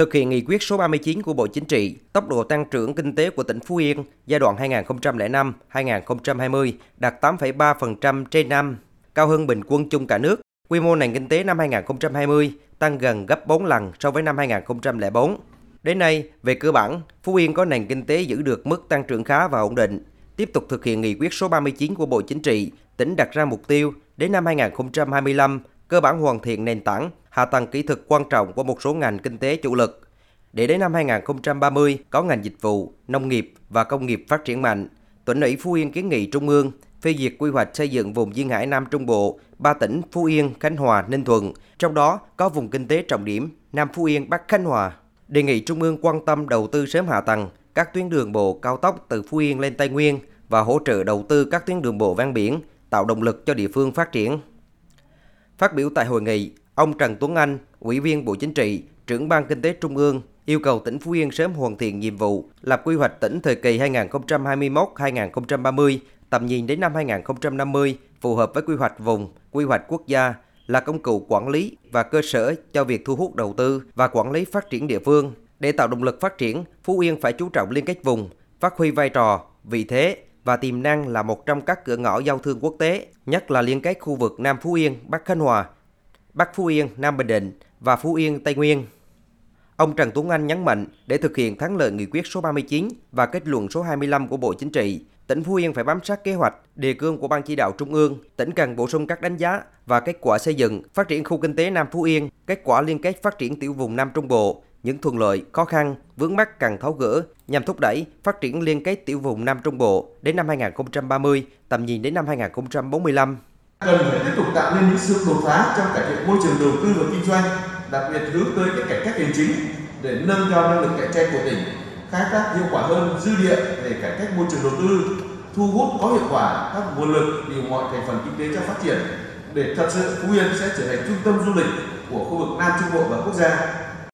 Thực hiện nghị quyết số 39 của Bộ Chính trị, tốc độ tăng trưởng kinh tế của tỉnh Phú Yên giai đoạn 2005-2020 đạt 8,3% trên năm, cao hơn bình quân chung cả nước. Quy mô nền kinh tế năm 2020 tăng gần gấp 4 lần so với năm 2004. Đến nay, về cơ bản, Phú Yên có nền kinh tế giữ được mức tăng trưởng khá và ổn định. Tiếp tục thực hiện nghị quyết số 39 của Bộ Chính trị, tỉnh đặt ra mục tiêu đến năm 2025 cơ bản hoàn thiện nền tảng, hạ tầng kỹ thuật quan trọng của một số ngành kinh tế chủ lực. Để đến năm 2030 có ngành dịch vụ, nông nghiệp và công nghiệp phát triển mạnh, tỉnh ủy Phú Yên kiến nghị Trung ương phê duyệt quy hoạch xây dựng vùng duyên hải Nam Trung Bộ, ba tỉnh Phú Yên, Khánh Hòa, Ninh Thuận, trong đó có vùng kinh tế trọng điểm Nam Phú Yên, Bắc Khánh Hòa. Đề nghị Trung ương quan tâm đầu tư sớm hạ tầng, các tuyến đường bộ cao tốc từ Phú Yên lên Tây Nguyên và hỗ trợ đầu tư các tuyến đường bộ ven biển, tạo động lực cho địa phương phát triển. Phát biểu tại hội nghị, ông Trần Tuấn Anh, Ủy viên Bộ Chính trị, trưởng Ban Kinh tế Trung ương, yêu cầu tỉnh Phú Yên sớm hoàn thiện nhiệm vụ lập quy hoạch tỉnh thời kỳ 2021-2030, tầm nhìn đến năm 2050 phù hợp với quy hoạch vùng, quy hoạch quốc gia là công cụ quản lý và cơ sở cho việc thu hút đầu tư và quản lý phát triển địa phương. Để tạo động lực phát triển, Phú Yên phải chú trọng liên kết vùng, phát huy vai trò, vị thế và tiềm năng là một trong các cửa ngõ giao thương quốc tế, nhất là liên kết khu vực Nam Phú Yên, Bắc Khánh Hòa, Bắc Phú Yên, Nam Bình Định và Phú Yên, Tây Nguyên. Ông Trần Tuấn Anh nhấn mạnh để thực hiện thắng lợi nghị quyết số 39 và kết luận số 25 của Bộ Chính trị, tỉnh Phú Yên phải bám sát kế hoạch, đề cương của Ban chỉ đạo Trung ương, tỉnh cần bổ sung các đánh giá và kết quả xây dựng, phát triển khu kinh tế Nam Phú Yên, kết quả liên kết phát triển tiểu vùng Nam Trung Bộ, những thuận lợi, khó khăn, vướng mắc cần tháo gỡ nhằm thúc đẩy phát triển liên kết tiểu vùng Nam Trung Bộ đến năm 2030, tầm nhìn đến năm 2045. Cần phải tiếp tục tạo nên những sự đột phá trong cải thiện môi trường đầu tư và kinh doanh, đặc biệt hướng tới cái cải cách hành chính để nâng cao năng lực cạnh tranh của tỉnh, khai thác hiệu quả hơn dư địa để cải cách môi trường đầu tư, thu hút có hiệu quả các nguồn lực từ mọi thành phần kinh tế cho phát triển để thật sự Phú Yên sẽ trở thành trung tâm du lịch của khu vực Nam Trung Bộ và quốc gia